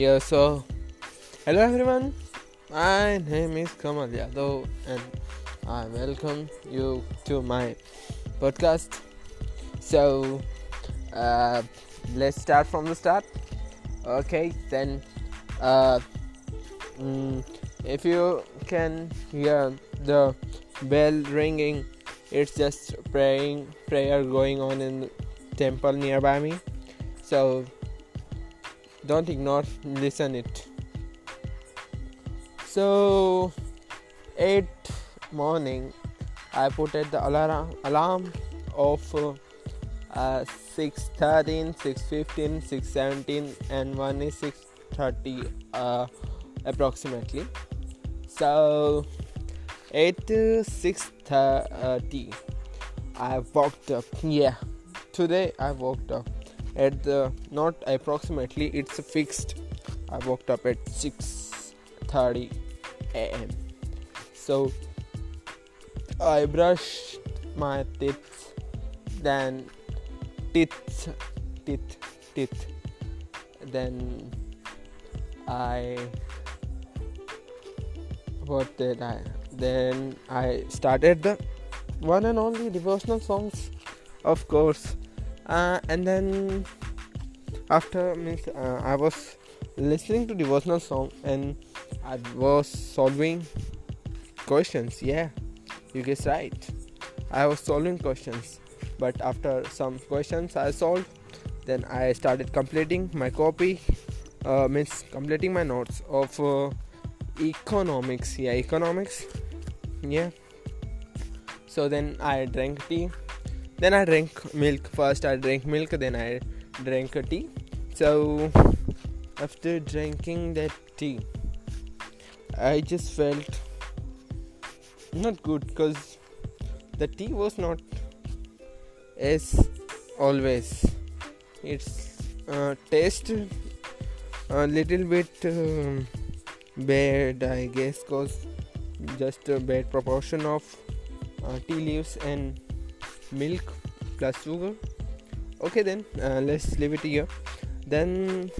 Yeah, so hello everyone. My name is Kamal Yadav and I welcome you to my podcast. So uh, let's start from the start. Okay, then uh, mm, if you can hear the bell ringing, it's just praying prayer going on in the temple nearby me. So don't ignore listen it. So 8 morning i put at the alarm alarm of uh, 613 615 617 and one is 630 uh, approximately. So 8 to 630 i woke up. Yeah today i woke up at the not approximately it's fixed. I woke up at 6:30 am so i brushed my teeth then teeth teeth teeth. Then i what did i then i started the one and only devotional songs of course uh, and then after means uh, I was listening to devotional song and I was solving questions. Yeah, you guess right. I was solving questions, but after some questions I solved, then I started completing my copy. Uh, means completing my notes of uh, economics. Yeah, economics. Yeah. So then I drank tea then I drank milk first. I drank milk, then I drank a tea. So after drinking that tea, I just felt not good because the tea was not as always. Its uh, taste a little bit um, bad, I guess, cause just a bad proportion of uh, tea leaves and milk plus sugar okay then uh, let's leave it here. Then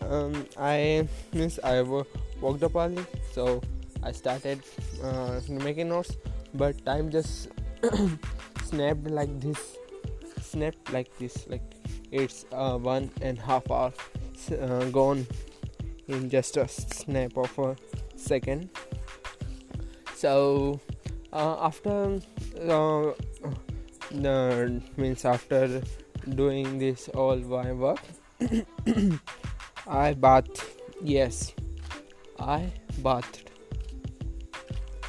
um, i means i woke up early so i started uh, making notes but time just snapped like this snapped like this like it's uh, one and a half hour uh, gone in just a snap of a second. So uh, after uh, means after doing this all my work i bathed yes i bathed.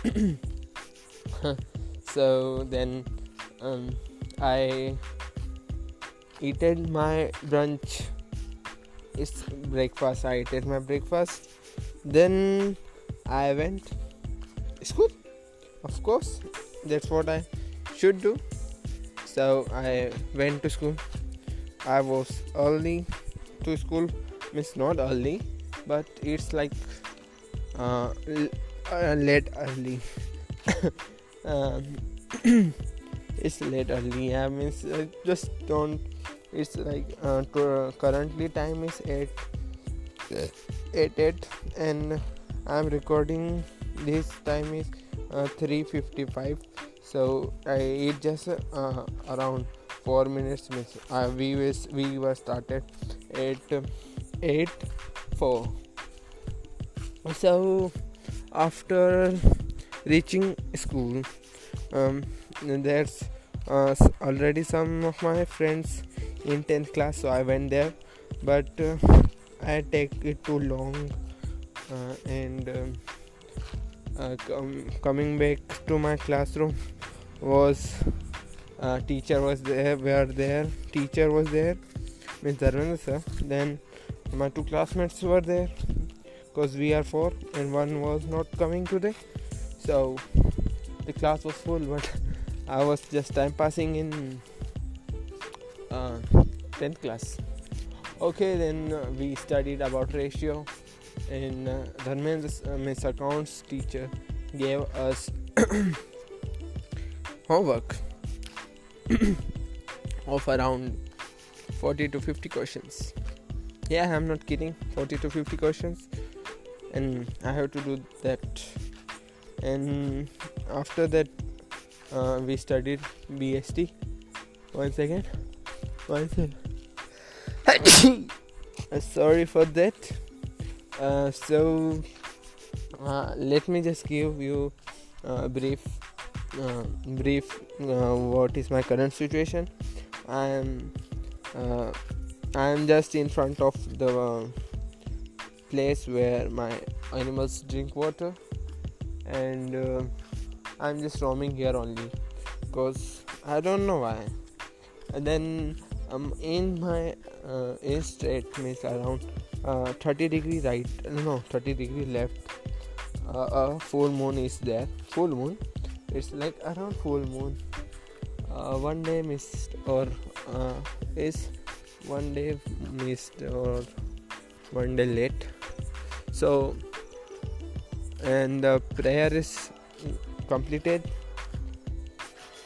So then um, i eaten my brunch. It's breakfast i ate my breakfast. Then i went school. Of course that's what i should do so I went to school. I was early to school, means not early, but it's like uh, uh late early. um, it's late early. Yeah, means uh, just don't. It's like uh, to, currently time is eight, eight eight, and I'm recording. This time is uh, three fifty five so I it just uh, around four minutes uh, we was we were started at eight four. So after reaching school um, there's uh, already some of my friends in 10th class so i went there. But uh, i take it too long uh, and um, uh, com- coming back to my classroom was uh, teacher was there were there teacher was there. Miss Dharmendra sir. Then my two classmates were there because we are four and one was not coming today. So the class was full but I was just time passing in uh, 10th class. Okay then uh, we studied about ratio and uh, Dharmendra's uh, accounts teacher gave us homework. Of around 40 to 50 questions. Yeah i'm not kidding. 40 to 50 questions. And i have to do that. And after that uh, we studied bst one second. One second uh, sorry for that. Uh, so uh, let me just give you a brief uh, brief uh, what is my current situation. I am uh, i am just in front of the place where my animals drink water. And i'm just roaming here only because i don't know why. And then um, in my uh, state means around uh, 30 degree right no 30 degree left uh, a full moon is there full moon it's like around full moon. Uh, one day missed or uh, is one day missed or one day late. So and the prayer is completed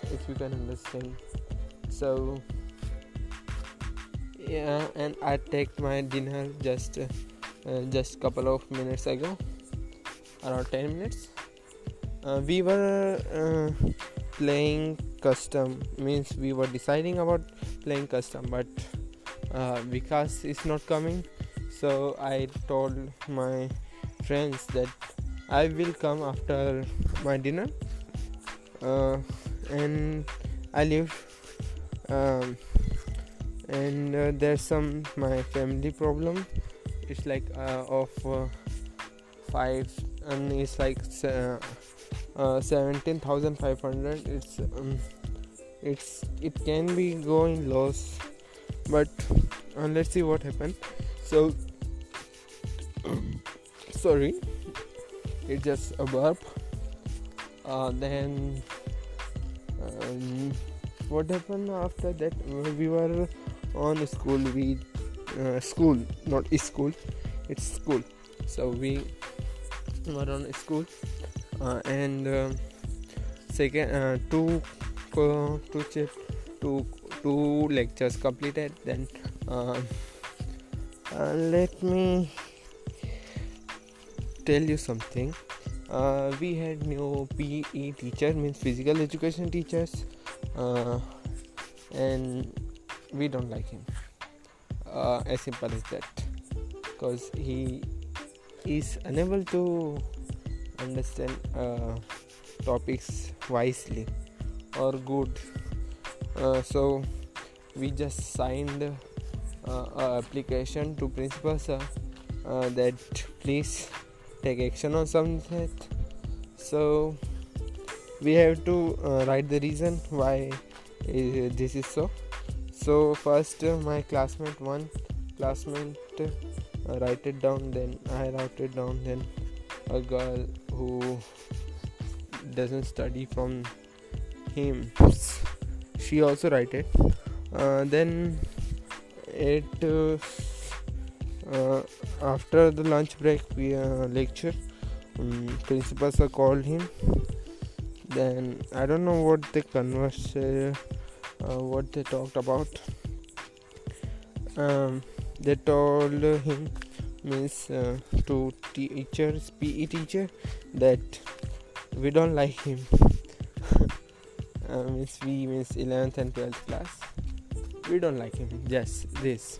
if you can understand. So yeah and i take my dinner just uh, just couple of minutes ago around 10 minutes uh, we were uh, playing custom means we were deciding about playing custom but uh, Vikas is not coming. So I told my friends that I will come after my dinner. Uh, and I live um, and uh, there's some my family problem. It's like uh, of uh, five and it's like uh, uh, 17500 it's um, it's it can be going loss but uh, let's see what happened. So sorry it's just a burp uh, then um, what happened after that? We were on school we uh, school not school it's school. So we were on school and uh, second uh, two two chip two two lectures completed then uh, uh, let me tell you something. Uh, we had new PE teacher means physical education teachers uh, and we don't like him. Uh, as simple as that. Because he is unable to understand uh, topics wisely or good. Uh, so we just signed uh, application to principal sir uh, that please take action on something so we have to uh, write the reason why uh, this is so. So first my classmate one classmate write it down then i wrote it down then a girl who doesn't study from him. She also write it. Uh, then it uh, uh, after the lunch break we uh, lecture. Um, principal sir called him. Then i don't know what they converse uh, what they talked about. Um, they told him means uh, to teachers pe teacher that we don't like him. Uh, means we means 11th and 12th class. We don't like him. Just this.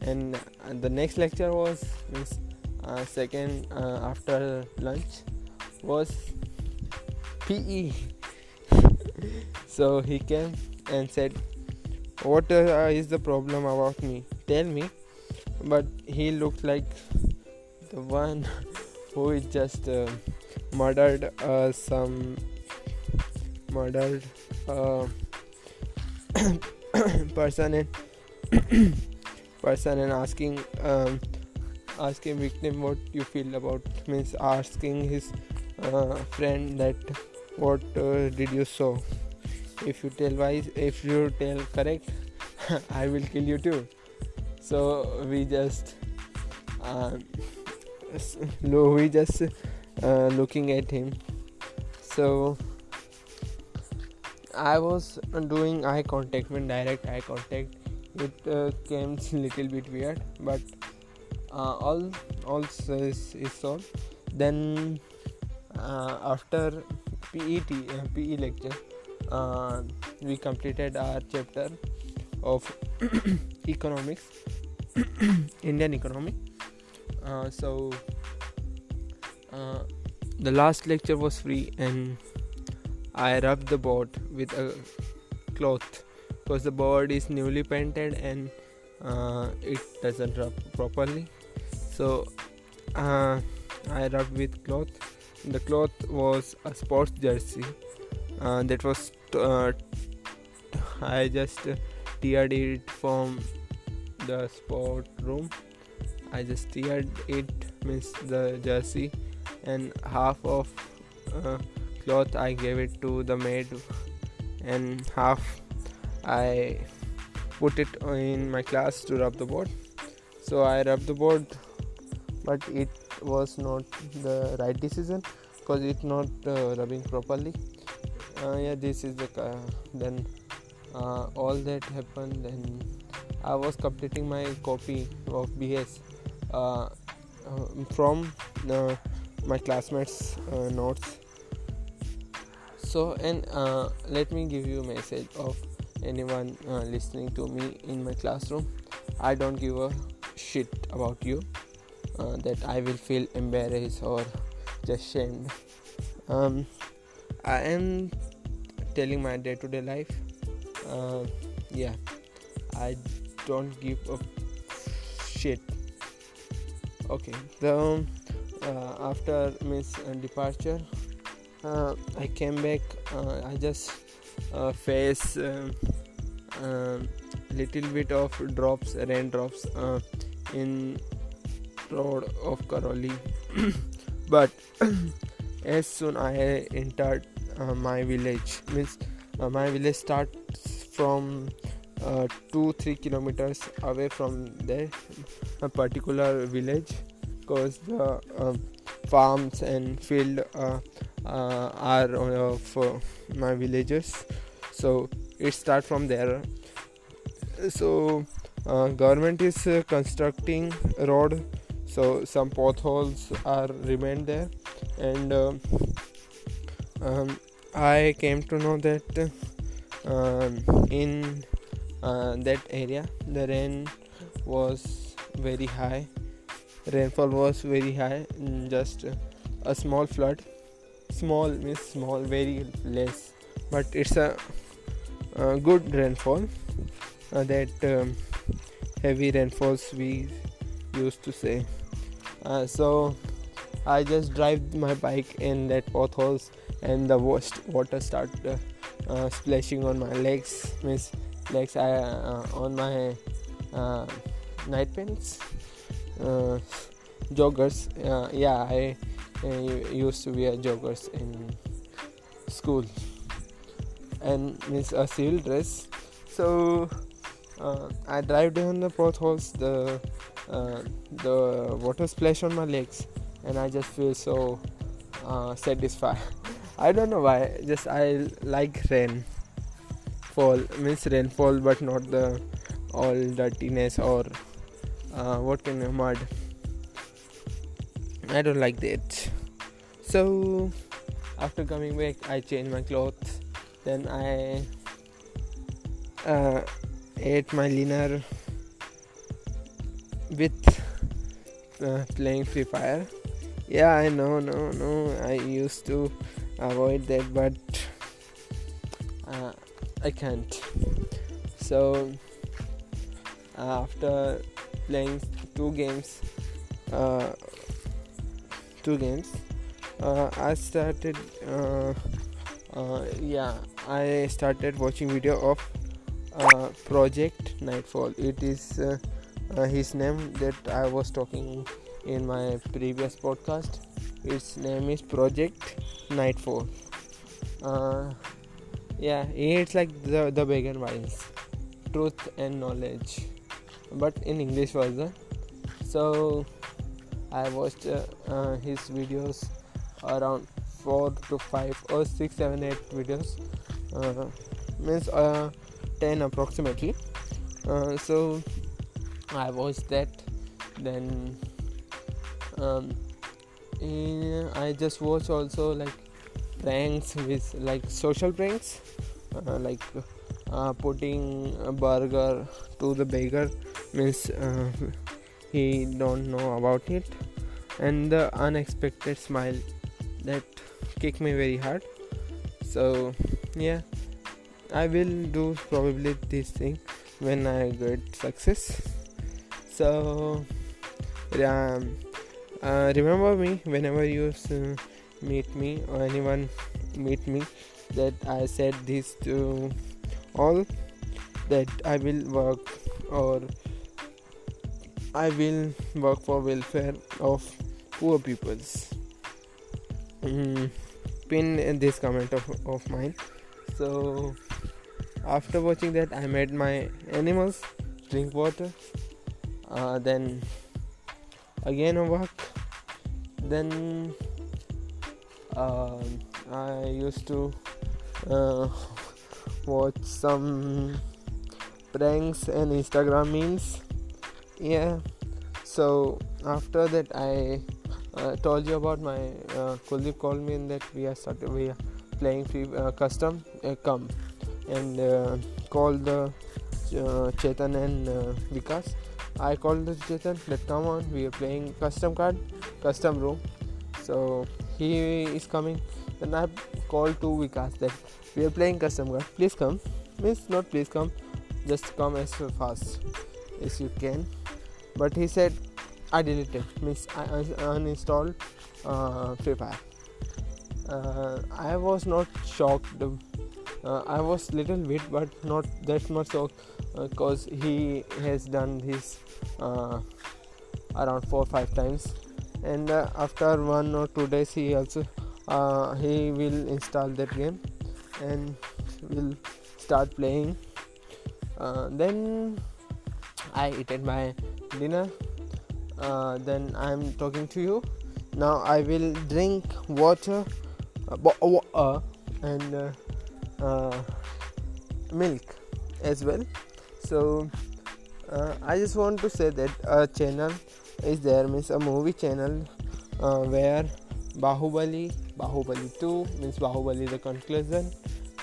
And uh, the next lecture was means uh, second uh, after lunch was pe so he came and said what uh, is the problem about me? Tell me. But he looked like the one who is just uh, murdered uh, some murdered uh, person person and asking um, asking victim what you feel about means asking his uh, friend that what uh, did you saw if you tell wise if you tell correct i will kill you too. So we just uh, we just uh, looking at him. So i was doing eye contact when direct eye contact. It uh, came little bit weird but uh, all all is, is solved then uh, after PET uh, PE lecture uh, we completed our chapter of economics Indian economy. So uh, the last lecture was free and I rubbed the board with a cloth. Because the board is newly painted and uh, it doesn't rub properly. So uh, I rubbed with cloth. The cloth was a sports jersey. Uh, that was uh, I just teared it from the sport room. I just teared it means the jersey and half of uh, cloth I gave it to the maid and half I put it in my class to rub the board. So I rubbed the board but it was not the right decision because it's not uh, rubbing properly. Uh, yeah this is the uh, then all that happened then I was completing my copy of BS uh, uh, from uh, my classmates notes so and let me give you a message of anyone listening to me in my classroom i don't give a shit about you uh, that I will feel embarrassed or just shamed. Um, I am telling my day to day life. Uh, yeah, I don't give a shit. Okay, the uh, after Miss departure, uh, I came back. Uh, I just uh, face um, little bit of drops, raindrops in road of Karoli. but as soon I entered uh, my village, means uh, my village starts from uh, two three kilometers away from there, a particular village, because the um, farms and field uh, uh, are of uh, my villages. So it starts from there. So government is constructing road so some potholes are remain there and uh, um, i came to know that uh, in uh, that area the rain was very high rainfall was very high just a small flood small means small very less but it's a, a good rainfall uh, that um, heavy rainfalls we used to say. Uh, so I just drive my bike in that potholes and the water start uh, uh, splashing on my legs. Means legs I, uh, on my uh, night pants, joggers. yeah, I used to wear joggers in school and means a civil dress. So I drive down the potholes. The uh, the water splash on my legs and i just feel so uh, satisfied i don't know why just i like rain fall means rainfall but not the all dirtiness or uh, what kind mud i don't like that so after coming back i changed my clothes then i uh, ate my dinner with uh, playing Free Fire. Yeah, I know, no, no. I used to avoid that, but uh, I can't. So after playing two games, uh, two games, uh, I started. Uh, uh, yeah, I started watching video of Project Nightfall. It is uh, his name that I was talking in my previous podcast. Its name is Project Nightfall. Uh, yeah, it's like the the Vegan Vines, truth and knowledge, but in English version. So I watched uh, uh, his videos around four to five or six, seven, eight videos. Uh, means uh, ten approximately. Uh, so I watched that then um, I just watch also like pranks with like social pranks uh, like putting a burger to the beggar means uh, he don't know about it. And the unexpected smile that kick me very hard. So yeah. I will do probably this thing when i get success. So um, uh, remember me whenever you uh, meet me or anyone meet me that i said this to all that i will work or i will work for welfare of poor peoples. Mm, pin in this comment of, of mine. So after watching that i made my animals drink water uh, then again a walk then uh, i used to uh, watch some pranks and instagram memes yeah. So after that i uh, told you about my uh, colleague called me and that we are started we are playing free uh, custom uh, come. And uh, called the uh, Chetan and uh, Vikas. I called the Chetan that come on we are playing custom card custom room. So he is coming. Then I called to Vikas that we are playing custom card. Please come. Means not please come. Just come as fast as you can but he said I deleted means I uninstalled uh, Free Fire. Uh, I was not shocked. Uh, I was little bit, but not that much so, because uh, he has done this uh, around four five times, and uh, after one or two days he also he will install that game and will start playing. then I eaten my dinner uh, then I'm talking to you. Now I will drink water uh, uh, and uh, uh, milk as well. So uh, I just want to say that a channel is there means a movie channel where Bahubali, Bahubali 2 means Bahubali the conclusion,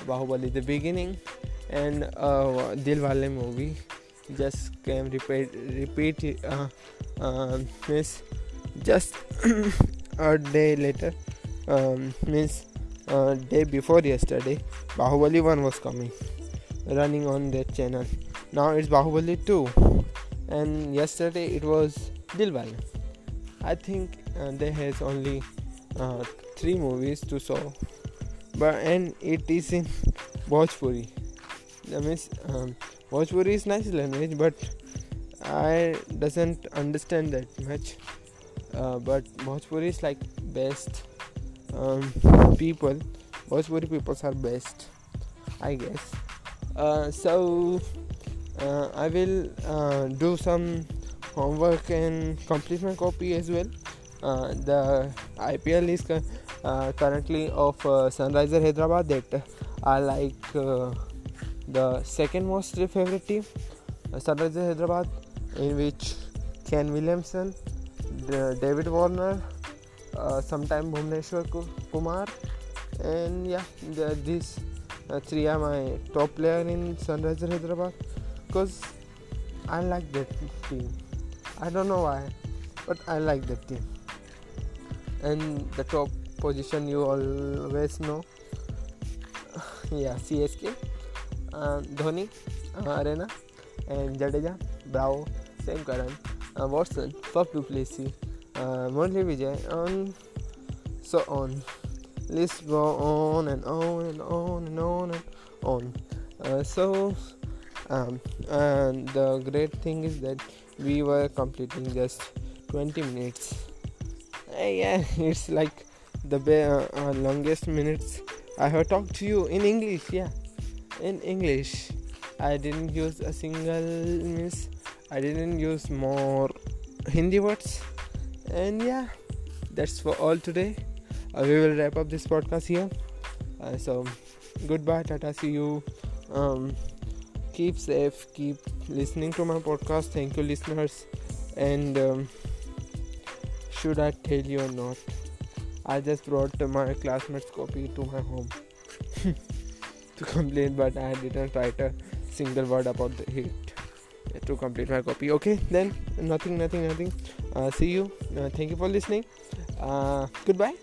Bahubali the beginning, and uh, Dilwale movie just came repeat repeat uh, uh, means just a day later um, means uh, day before yesterday bahubali 1 was coming running on that channel. Now it's bahubali 2 and yesterday it was dilwale i think uh, there has only uh, three movies to show but and it is in bhojpuri. That means um, Bhojpuri is nice language, but I doesn't understand that much. Uh, but Bhojpuri is like best um, people. Bhojpuri people are best, I guess. Uh, so uh, I will uh, do some homework and complete my copy as well. Uh, the IPL is uh, currently of Sunriser Hyderabad that I like the second most favorite team, uh, Sunrisers Hyderabad, in which Kane Williamson, David Warner, uh, sometime Bhuvneshwar Kumar, and yeah, the, these uh, three are my top player in Sunrisers Hyderabad because I like that team. I don't know why, but I like that team. And the top position you always know, yeah, CSK Dhoni, Raina, and Jadeja, Bravo, Sam uh, Watson, Faf du Plessis, uh, Murli Vijay, and so on. List go on and on and on and on and on. So, and the great thing is that we were completing just 20 minutes. Yeah, it's like the longest minutes I have talked to you in English. Yeah in English. I didn't use a single miss. I didn't use more Hindi words. And yeah, that's for all today. Uh, we will wrap up this podcast here. Uh, so goodbye, Tata. See you. Um, keep safe. Keep listening to my podcast. Thank you, listeners. And um, should I tell you or not? I just brought my classmate's copy to my home complain, but I didn't write a single word about the it to complete my copy. Okay, then nothing, nothing, nothing. Uh, see you. Uh, thank you for listening. Uh, goodbye.